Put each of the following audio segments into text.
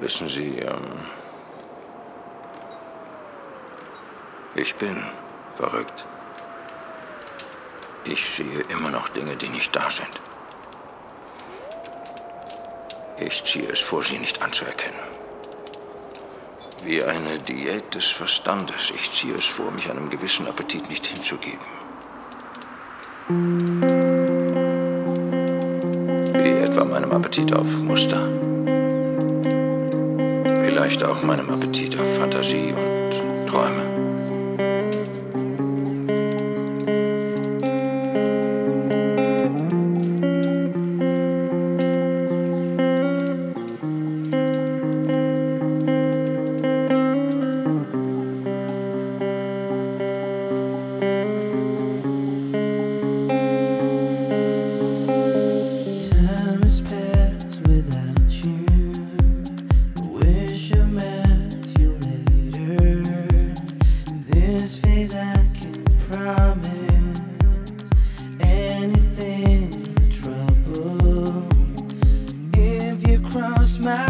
Wissen Sie, ähm, ich bin verrückt. Ich sehe immer noch Dinge, die nicht da sind. Ich ziehe es vor, sie nicht anzuerkennen. Wie eine Diät des Verstandes. Ich ziehe es vor, mich einem gewissen Appetit nicht hinzugeben. Wie etwa meinem Appetit auf Muster. Vielleicht auch meinem Appetit auf Fantasie und Träume. cross my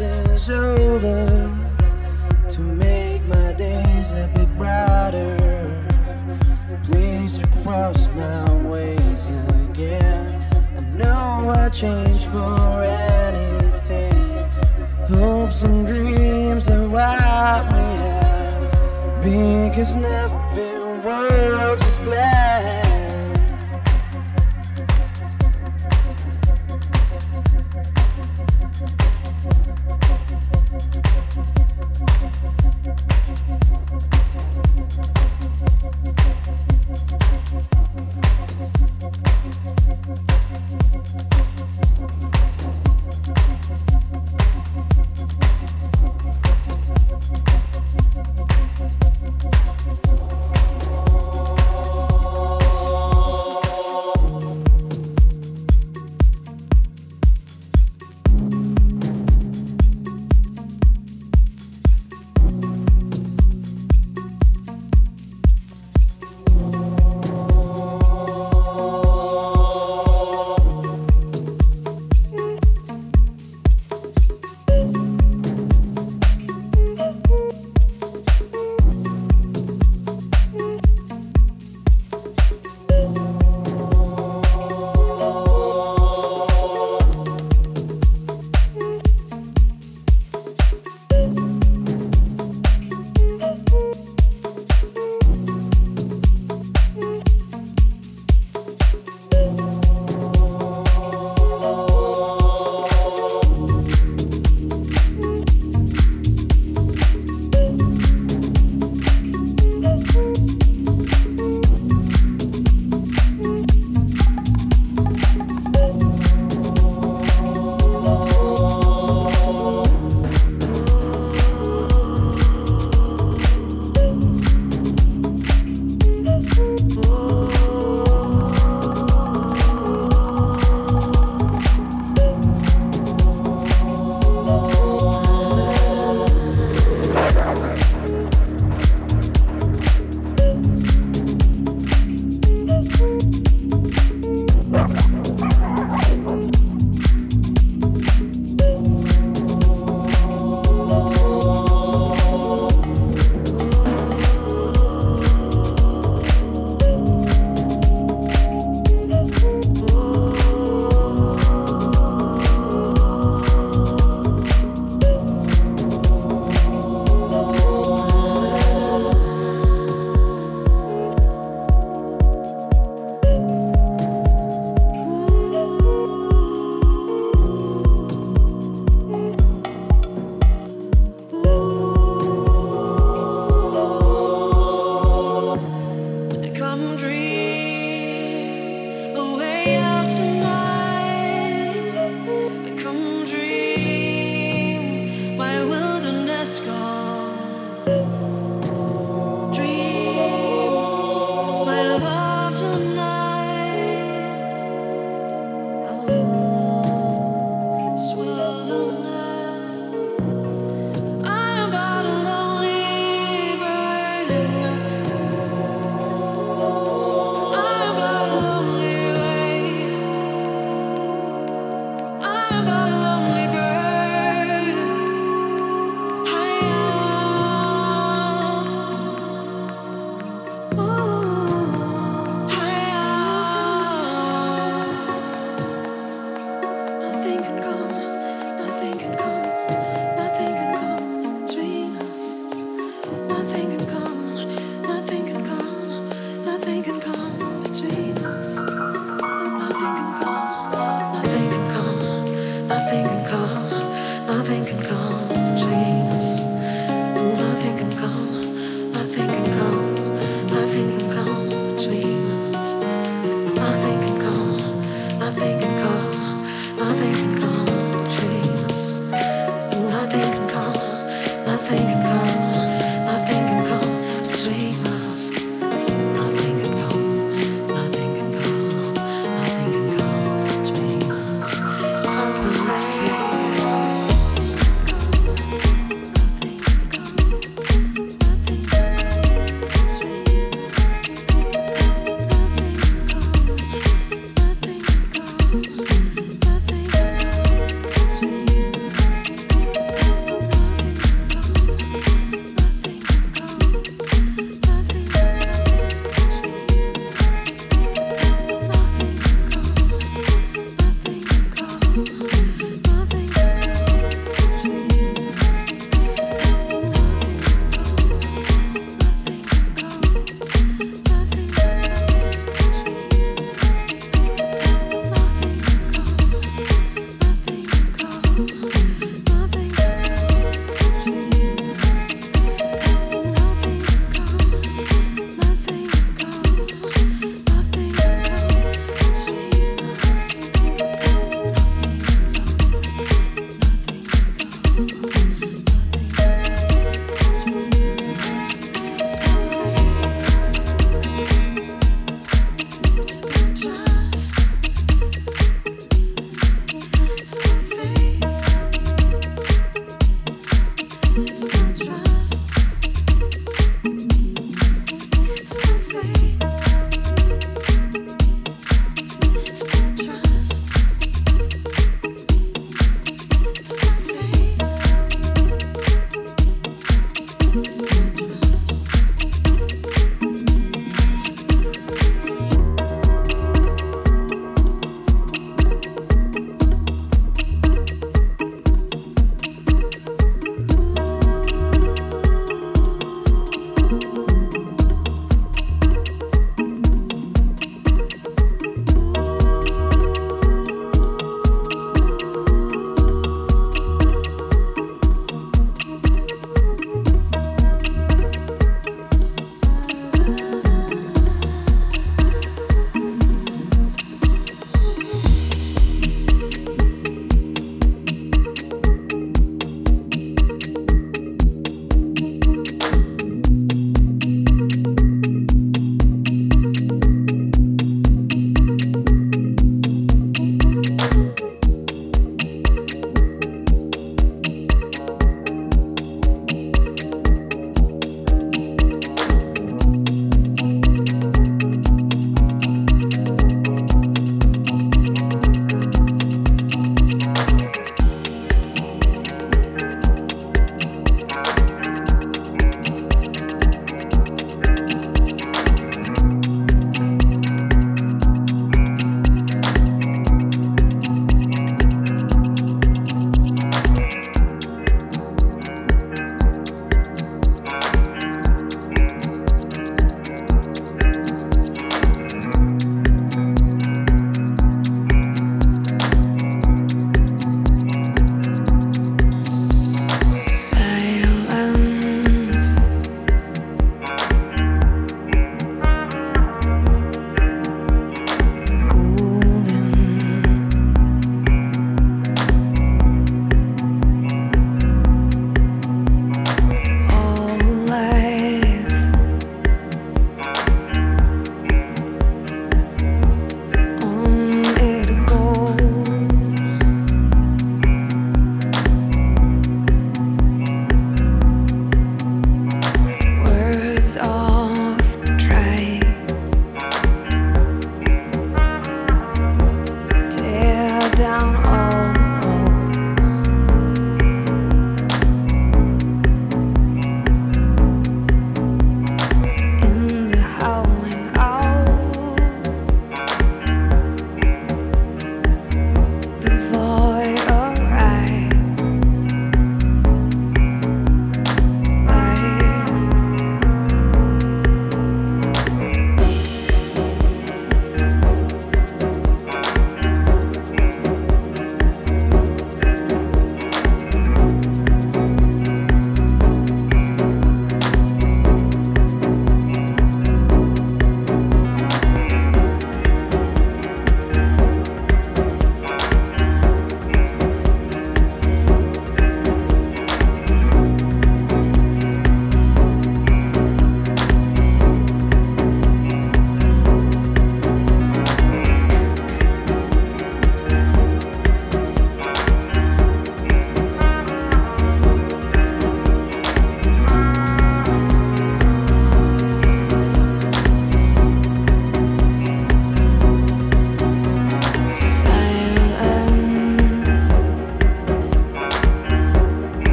is over to make my days a bit brighter. Please to cross my ways again. I know I change for anything. Hopes and dreams are what we have. Because never.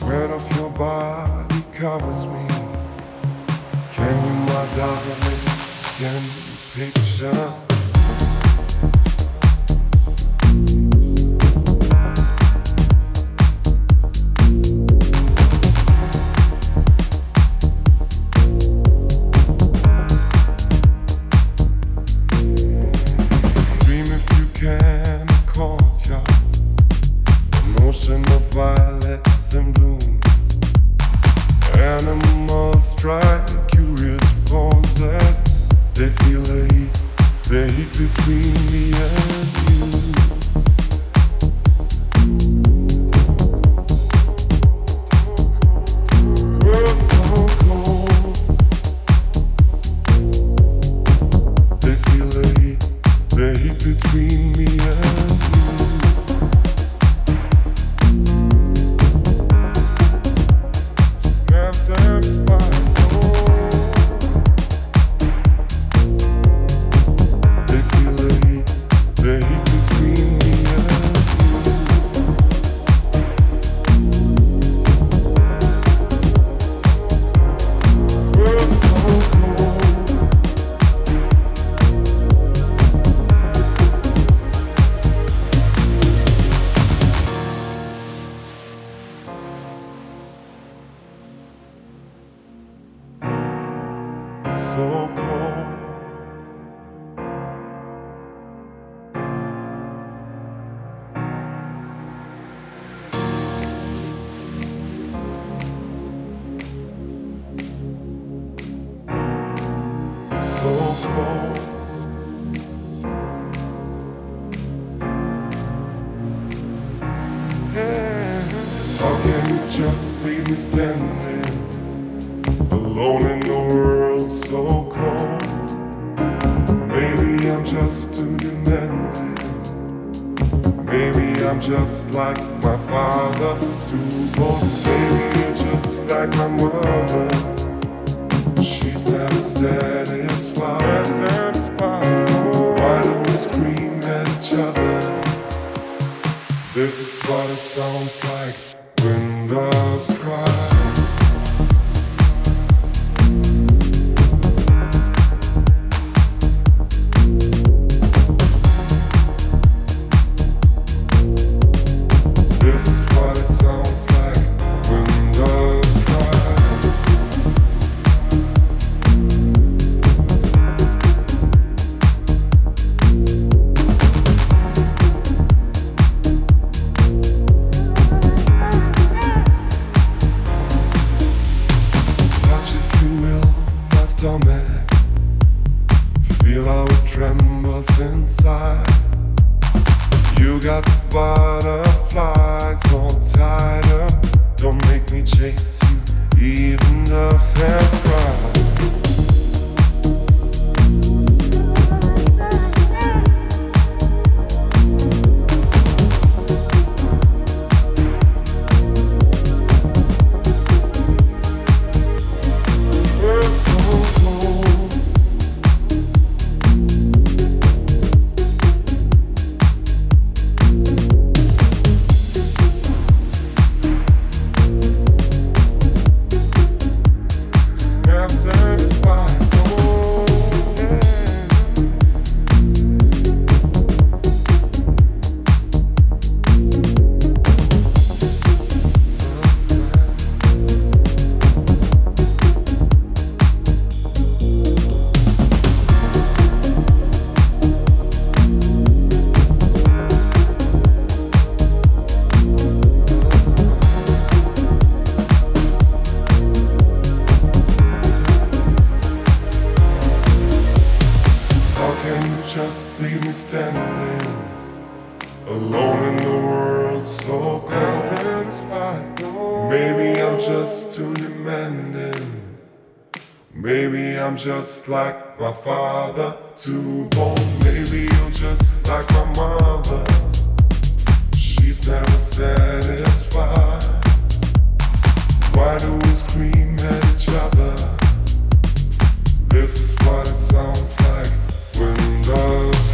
Sweat of your body covers me. Can you, my darling, can you picture? hope Alone in the world, so cold. Satisfied. Maybe I'm just too demanding. Maybe I'm just like my father, too bold. Maybe I'm just like my mother. She's never satisfied. Why do we scream at each other? This is what it sounds like when love.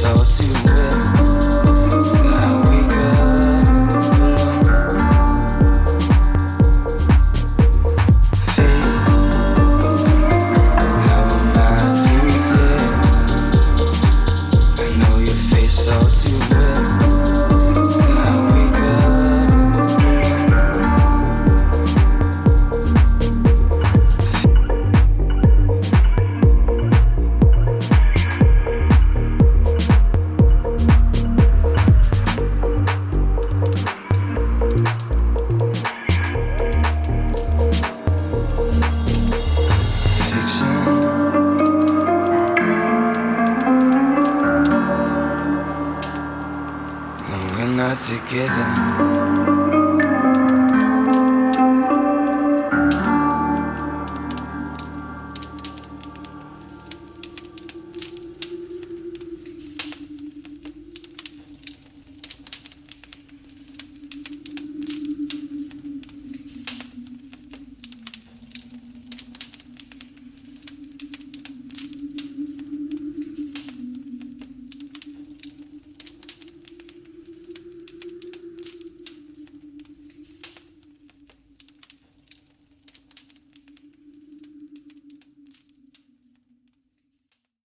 so to live.